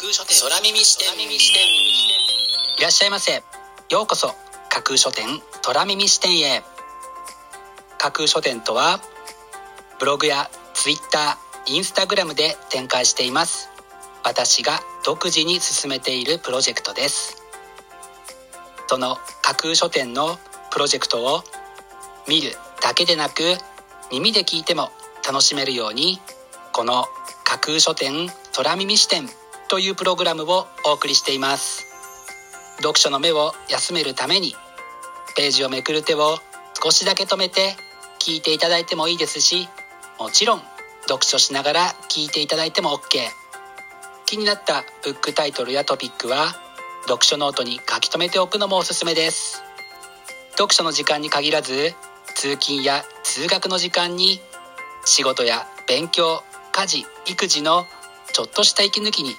空書店空耳視点いらっしゃいませ。ようこそ架空書店空耳視点へ。架空書店とはブログやツイッターインスタグラムで展開しています。私が独自に進めているプロジェクトです。その架空書店のプロジェクトを見るだけでなく耳で聞いても楽しめるようにこの架空書店空耳支店というプログラムをお送りしています。読書の目を休めるためにページをめくる手を少しだけ止めて聞いていただいてもいいですしもちろん読書しながら聞いていただいても OK 気になったブックタイトルやトピックは読書ノートに書き留めておくのもおすすめです。読書の時間に限らず通勤や通学の時間に仕事や勉強家事育児のちょっとした息抜きに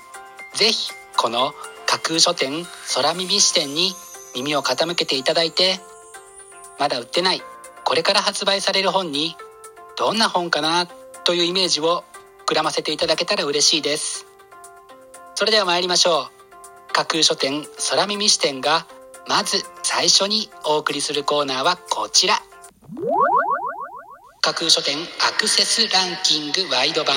ぜひこの架空書店空耳視点に耳を傾けていただいてまだ売ってないこれから発売される本にどんな本かなというイメージを膨らませていただけたら嬉しいです。それでは参りましょう。架空書店空耳視点がまず最初にお送りするコーナーはこちら。架空書店アクセスランキングワイド版。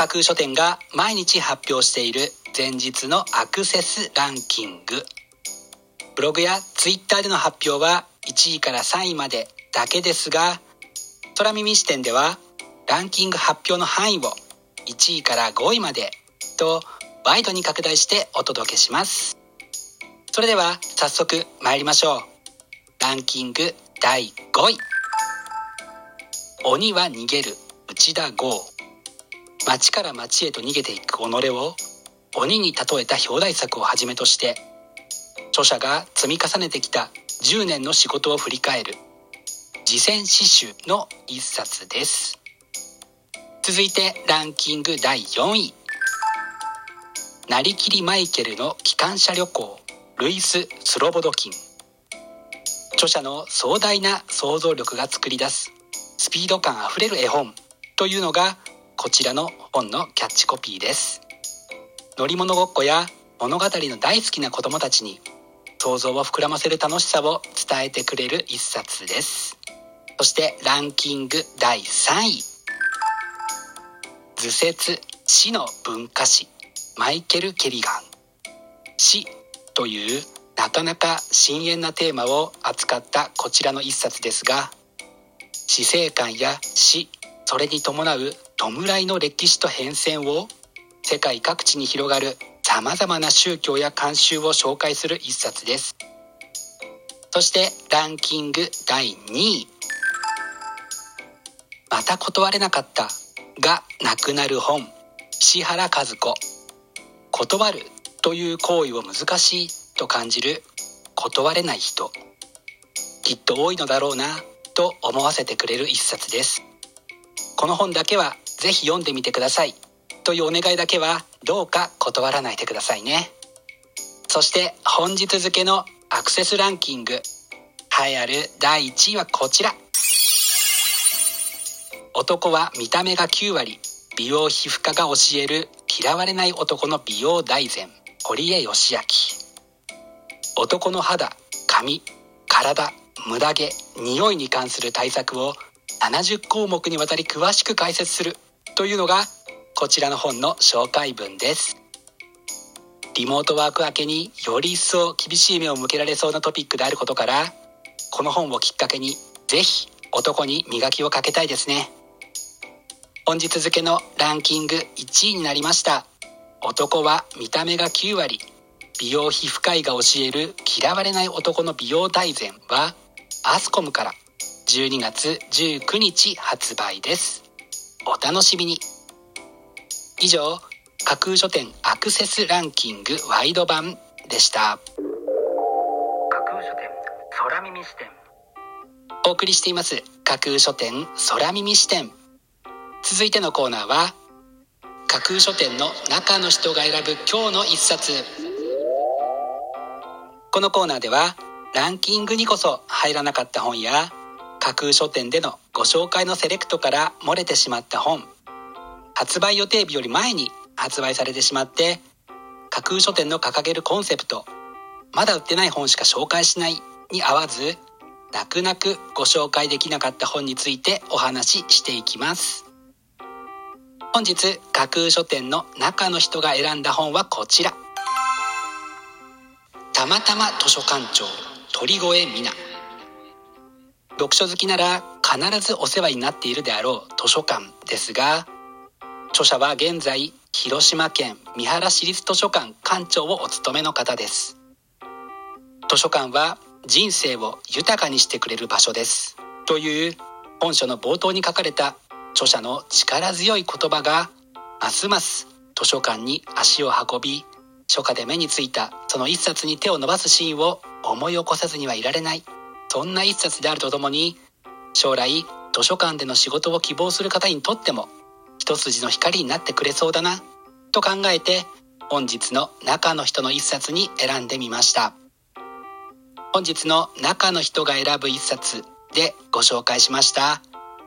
架空書店が毎日発表している前日のアクセスランキング。ブログやツイッターでの発表は1位から3位までだけですが空耳視点ではランキング発表の範囲を1位から5位までとワイドに拡大してお届けします。それでは早速参りましょう。ランキング第5位。鬼は逃げる。内田剛。町から町へと逃げていく己を鬼に例えた表題作をはじめとして著者が積み重ねてきた10年の仕事を振り返る自践詩集の一冊です。続いてランキング第4位。なりきりマイケルの機関車旅行ルイス・スロボドキン。著者の壮大な想像力が作り出すスピード感あふれる絵本というのがこちらの本のキャッチコピーです。乗り物ごっこや物語の大好きな子供たちに想像を膨らませる楽しさを伝えてくれる一冊です。そしてランキング第3位。図説死の文化史。マイケル・ケリガン。死というなかなか深遠なテーマを扱ったこちらの一冊ですが死生観や死それに伴う弔いの歴史と変遷を世界各地に広がるさまざまな宗教や慣習を紹介する一冊です。そしてランキング第2位。また断れなかったがなくなる本。石原和子。断るという行為を難しいと感じる断れない人。きっと多いのだろうなと思わせてくれる一冊です。この本だけはぜひ読んでみてください。というお願いだけはどうか断らないでくださいね。そして本日付のアクセスランキング。栄えある第1位はこちら。男は見た目が9割。美容皮膚科が教える嫌われない男の美容大全。堀江義明。男の肌髪体ムダ毛匂いに関する対策を70項目にわたり詳しく解説するというのがこちらの本の紹介文です。リモートワーク明けにより一層厳しい目を向けられそうなトピックであることからこの本をきっかけにぜひ男に磨きをかけたいですね。本日付のランキング1位になりました。男は見た目が9割。美容皮膚科医が教える嫌われない男の美容大全はアスコムから。12月19日発売です。お楽しみに。以上架空書店アクセスランキングワイド版でした。架空書店空耳視点。お送りしています架空書店空耳視点。続いてのコーナーは架空書店の中の人が選ぶ今日の一冊。このコーナーではランキングにこそ入らなかった本や架空書店でのご紹介のセレクトから漏れてしまった本。発売予定日より前に発売されてしまって架空書店の掲げるコンセプトまだ売ってない本しか紹介しないに合わず泣く泣くご紹介できなかった本についてお話ししていきます。本日架空書店の中の人が選んだ本はこちら。たまたま図書館長鳥越美奈。読書好きなら必ずお世話になっているであろう図書館ですが著者は現在広島県三原市立図書館館長をお務めの方です。図書館は人生を豊かにしてくれる場所です。という本書の冒頭に書かれた著者の力強い言葉がますます図書館に足を運び初夏で目についたその一冊に手を伸ばすシーンを思い起こさずにはいられない。そんな一冊であるとともに将来図書館での仕事を希望する方にとっても一筋の光になってくれそうだなと考えて本日の中の人の一冊に選んでみました。本日の中の人が選ぶ一冊でご紹介しました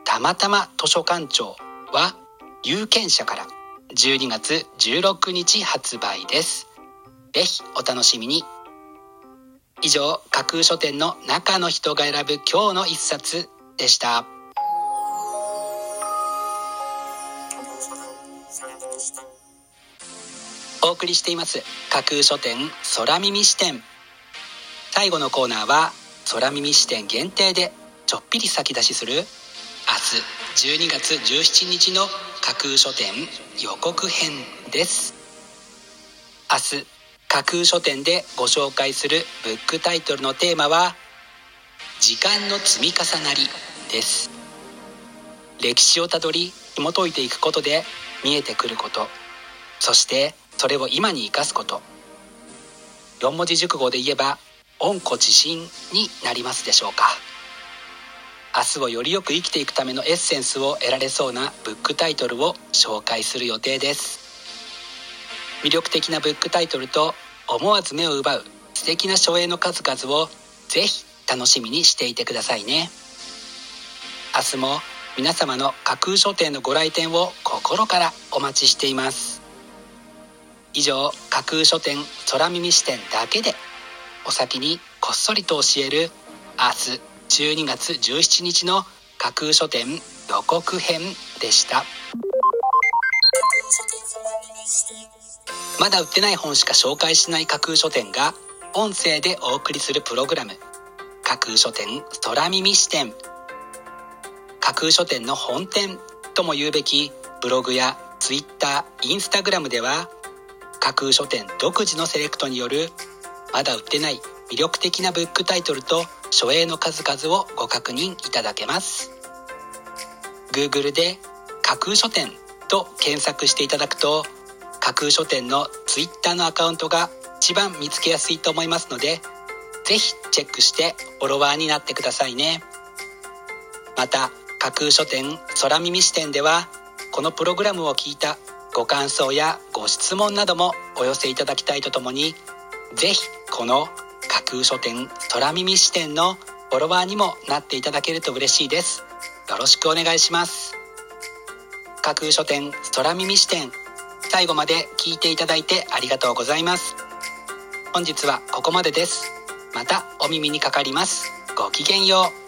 たまたま図書館長は有権者から12月16日発売です。ぜひお楽しみに。以上架空書店の中の人が選ぶ今日の一冊でした。お送りしています架空書店空耳視点。最後のコーナーは空耳視点限定でちょっぴり先出しする明日12月17日の架空書店予告編です。明日架空書店でご紹介するブックタイトルのテーマは時間の積み重なりです。歴史をたどり紐解いていくことで見えてくること。そしてそれを今に生かすこと。4文字熟語で言えば温故知新になりますでしょうか。明日をよりよく生きていくためのエッセンスを得られそうなブックタイトルを紹介する予定です。魅力的なブックタイトルと思わず目を奪う素敵な書影の数々をぜひ楽しみにしていてくださいね。明日も皆様の架空書店のご来店を心からお待ちしています。以上架空書店空耳視点だけでお先にこっそりと教える明日12月17日の架空書店予告編でした。まだ売ってない本しか紹介しない架空書店が音声でお送りするプログラム。架空書店空耳視点。架空書店の本店とも言うべきブログや Twitter、Instagram では架空書店独自のセレクトによるまだ売ってない魅力的なブックタイトルと書影の数々をご確認いただけます。Google で架空書店と検索していただくと架空書店の Twitter のアカウントが一番見つけやすいと思いますのでぜひチェックしてフォロワーになってくださいね。また架空書店空耳視点ではこのプログラムを聞いたご感想やご質問などもお寄せいただきたいとともにぜひこの架空書店空耳視点のフォロワーにもなっていただけると嬉しいです。よろしくお願いします。架空書店空耳視点。最後まで聞いていただいてありがとうございます。本日はここまでです。またお耳にかかります。ごきげんよう。